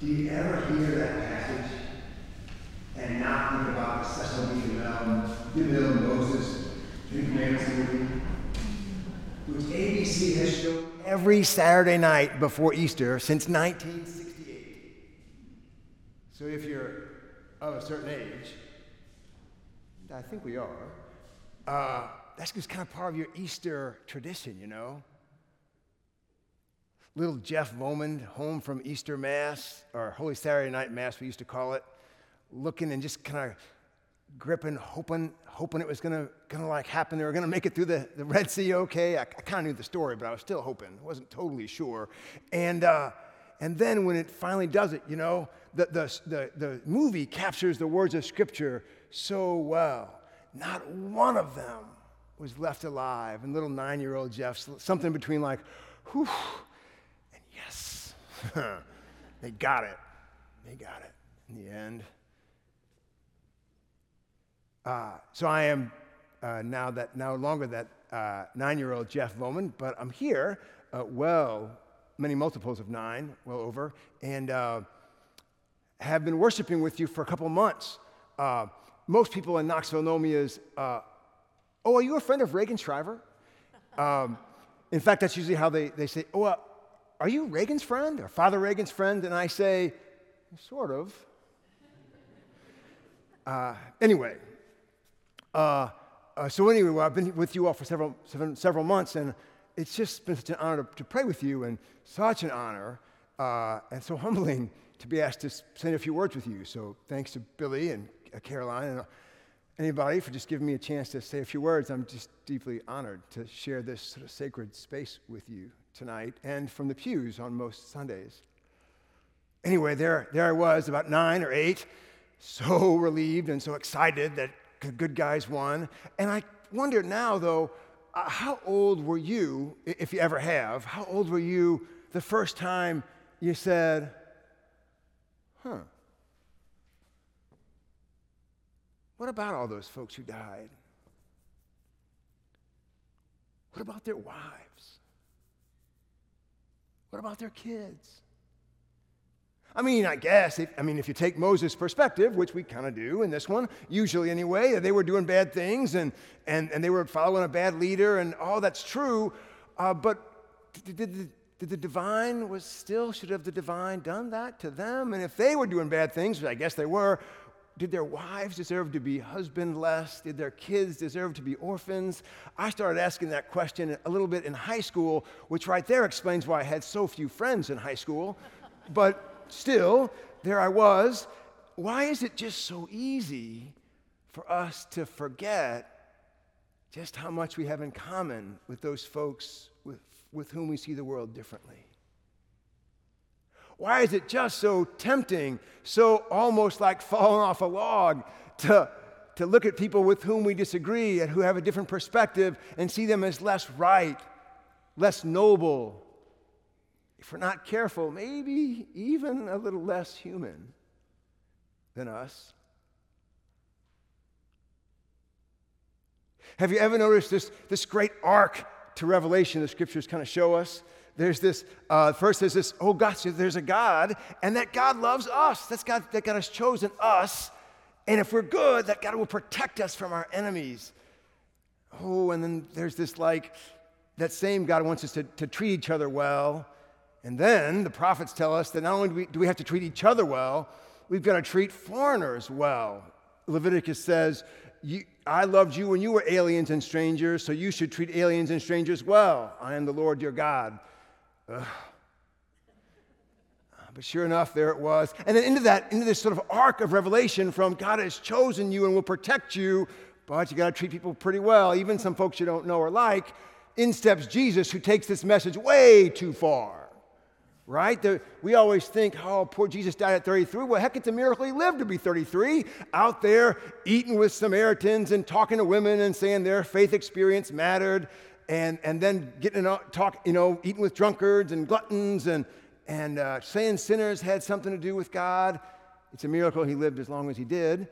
Do you ever hear that passage and not think about the Cecil B. DeMille, DeMille Moses, Ten Commandments which ABC has shown every Saturday night before Easter since 1968? So if you're of a certain age, I think we are, uh, that's just kind of part of your Easter tradition, you know? Little Jeff Vomund home from Easter Mass, or Holy Saturday Night Mass, we used to call it, looking and just kind of gripping, hoping, hoping it was gonna, gonna like happen. They were gonna make it through the, the Red Sea okay. I, I kind of knew the story, but I was still hoping. I wasn't totally sure. And, uh, and then when it finally does it, you know, the, the, the, the movie captures the words of Scripture so well. Not one of them was left alive. And little nine year old Jeff, something between like, whew. they got it. They got it in the end. Uh, so I am uh, now that no longer that uh, nine-year-old Jeff Vomund, but I'm here, uh, well, many multiples of nine, well over, and uh, have been worshiping with you for a couple months. Uh, most people in Knoxville know me as, oh, are you a friend of Reagan Shriver? Um, in fact, that's usually how they, they say, oh, are you Reagan's friend or Father Reagan's friend? And I say, sort of. anyway, uh, uh, so anyway, well, I've been with you all for several, several, several, months, and it's just been such an honor to, to pray with you, and such an honor, uh, and so humbling to be asked to say a few words with you. So thanks to Billy and uh, Caroline and anybody for just giving me a chance to say a few words. I'm just deeply honored to share this sort of sacred space with you tonight, and from the pews on most Sundays. Anyway, there, there I was, about nine or eight, so relieved and so excited that the good guys won. And I wonder now, though, uh, how old were you, if you ever have, how old were you the first time you said, huh, what about all those folks who died? What about their wives? What about their kids? I mean, I guess, if, I mean, if you take Moses' perspective, which we kind of do in this one, usually anyway, they were doing bad things and, and, and they were following a bad leader, and all that's true. Uh, but did, did, did the divine was still, should have the divine done that to them? And if they were doing bad things, I guess they were, did their wives deserve to be husbandless? Did their kids deserve to be orphans? I started asking that question a little bit in high school, which right there explains why I had so few friends in high school. But still, there I was. Why is it just so easy for us to forget just how much we have in common with those folks with, with whom we see the world differently? Why is it just so tempting, so almost like falling off a log to, to look at people with whom we disagree and who have a different perspective and see them as less right, less noble, if we're not careful, maybe even a little less human than us. Have you ever noticed this, this great arc to Revelation the scriptures kind of show us? There's this, uh, first there's this, oh gosh, there's a God, and that God loves us. That's God, that God has chosen us. And if we're good, that God will protect us from our enemies. Oh, and then there's this like, that same God wants us to, to treat each other well. And then the prophets tell us that not only do we, do we have to treat each other well, we've got to treat foreigners well. Leviticus says, I loved you when you were aliens and strangers, so you should treat aliens and strangers well. I am the Lord your God. Ugh. But sure enough, there it was. And then into that, into this sort of arc of revelation from God has chosen you and will protect you, but you got to treat people pretty well, even some folks you don't know or like. In steps Jesus, who takes this message way too far right? The, we always think, oh, poor Jesus died at 33. Well, heck, it's a miracle he lived to be 33, out there eating with Samaritans and talking to women and saying their faith experience mattered, and, and then getting out, talk, you know, eating with drunkards and gluttons and, and uh, saying sinners had something to do with God. It's a miracle he lived as long as he did.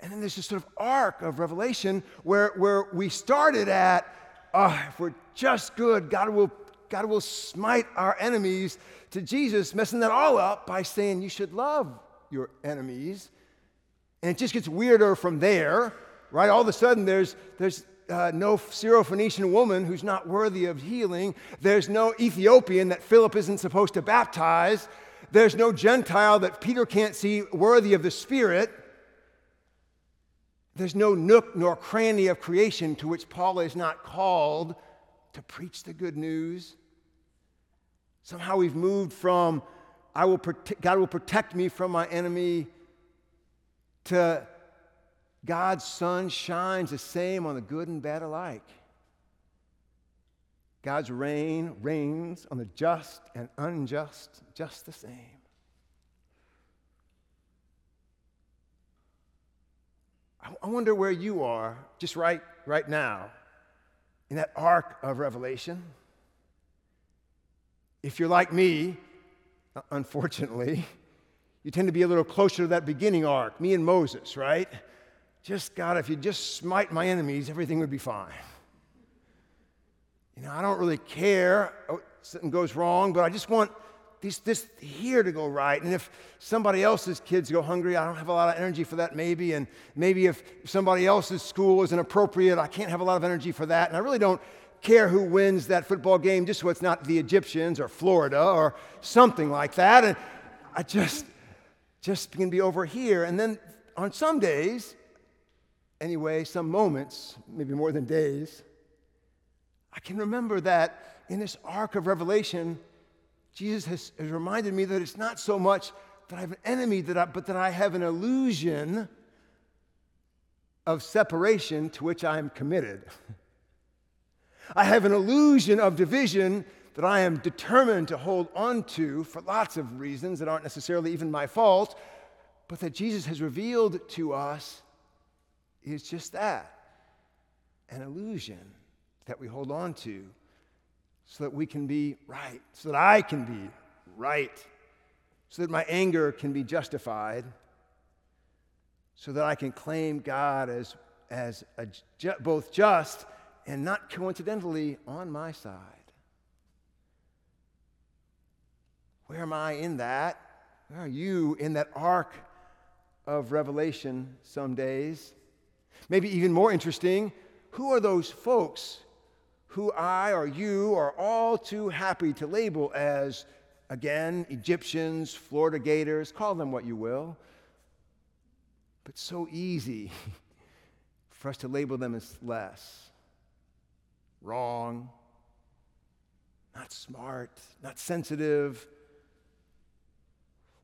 And then there's this sort of arc of revelation where, where we started at, oh, if we're just good, God will God will smite our enemies to Jesus, messing that all up by saying you should love your enemies. And it just gets weirder from there, right? All of a sudden, there's, there's uh, no Syrophoenician woman who's not worthy of healing. There's no Ethiopian that Philip isn't supposed to baptize. There's no Gentile that Peter can't see worthy of the Spirit. There's no nook nor cranny of creation to which Paul is not called to preach the good news. Somehow we've moved from I will prote- God will protect me from my enemy to God's sun shines the same on the good and bad alike. God's rain rains on the just and unjust just the same. I wonder where you are just right, right now in that arc of revelation. If you're like me, uh, unfortunately, you tend to be a little closer to that beginning arc, me and Moses, right? Just God, if you just smite my enemies, everything would be fine. You know, I don't really care if something goes wrong, but I just want this, this here to go right. And if somebody else's kids go hungry, I don't have a lot of energy for that, maybe. And maybe if somebody else's school is inappropriate, I can't have a lot of energy for that. And I really don't care who wins that football game, just so it's not the Egyptians or Florida or something like that. And I just, just can be over here. And then on some days, anyway, some moments, maybe more than days, I can remember that in this arc of revelation, Jesus has, has reminded me that it's not so much that I have an enemy, that I, but that I have an illusion of separation to which I am committed. I have an illusion of division that I am determined to hold on to for lots of reasons that aren't necessarily even my fault, but that Jesus has revealed to us is just that an illusion that we hold on to so that we can be right, so that I can be right, so that my anger can be justified, so that I can claim God as, as a, both just and not coincidentally on my side. Where am I in that? Where are you in that arc of revelation some days? Maybe even more interesting, who are those folks who I or you are all too happy to label as, again, Egyptians, Florida Gators, call them what you will, but so easy for us to label them as less, wrong, not smart, not sensitive.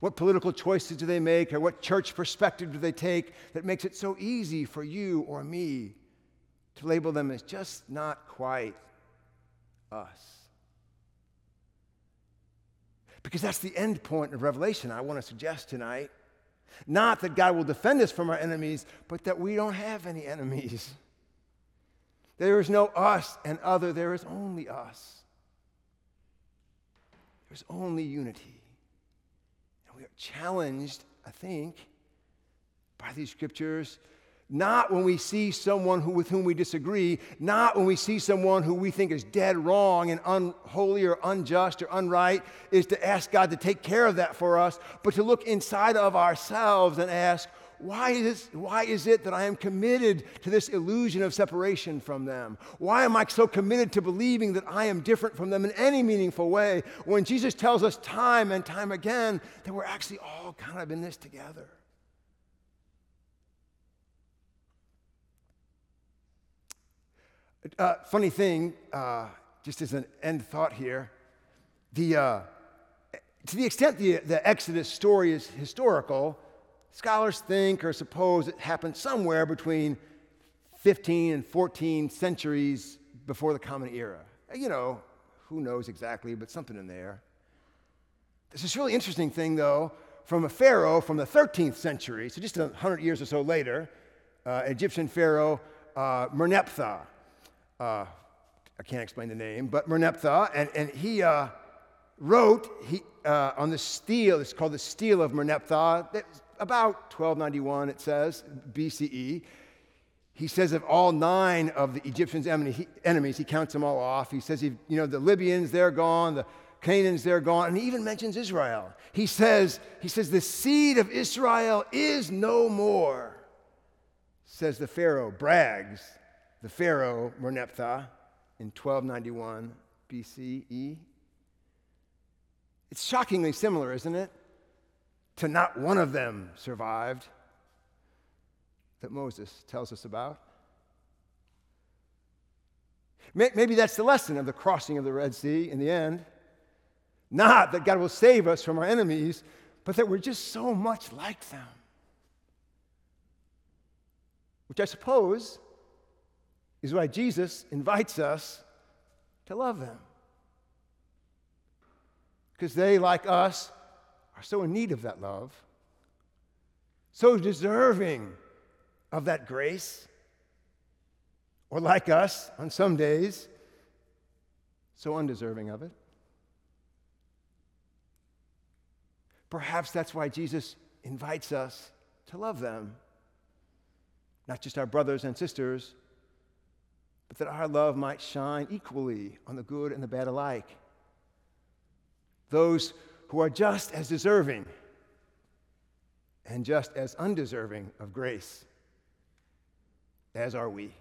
What political choices do they make, or what church perspective do they take that makes it so easy for you or me to label them as just not quite us. Because that's the end point of Revelation I want to suggest tonight. Not that God will defend us from our enemies, but that we don't have any enemies. There is no us and other, there is only us. There's only unity. Challenged, I think, by these scriptures. Not when we see someone who, with whom we disagree, not when we see someone who we think is dead wrong and unholy or unjust or unright, is to ask God to take care of that for us, but to look inside of ourselves and ask, why is, why is it that I am committed to this illusion of separation from them? Why am I so committed to believing that I am different from them in any meaningful way when Jesus tells us time and time again that we're actually all kind of in this together? Uh, funny thing, uh, just as an end thought here, the, uh, to the extent the, the Exodus story is historical, scholars think or suppose it happened somewhere between 15 and 14 centuries before the Common Era. You know, who knows exactly, but something in there. There's this really interesting thing, though, from a pharaoh from the 13th century, so just 100 years or so later, uh, Egyptian pharaoh uh, Merneptah uh, I can't explain the name, but Merneptah, and, and he uh, wrote he, uh, on the stele, it's called the Stele of Merneptah, about 1291, it says, BCE. He says of all nine of the Egyptians' enemies, he counts them all off. He says, you know, the Libyans, they're gone, the Canaan's there gone, and he even mentions Israel. He says, he says, the seed of Israel is no more, says the Pharaoh, brags the Pharaoh Merneptah in 1291 BCE. It's shockingly similar, isn't it? To not one of them survived that Moses tells us about. Maybe that's the lesson of the crossing of the Red Sea in the end. Not that God will save us from our enemies, but that we're just so much like them. Which I suppose is why Jesus invites us to love them. Because they, like us, are so in need of that love, so deserving of that grace, or like us on some days, so undeserving of it. Perhaps that's why Jesus invites us to love them, not just our brothers and sisters, but that our love might shine equally on the good and the bad alike. Those who are just as deserving and just as undeserving of grace as are we.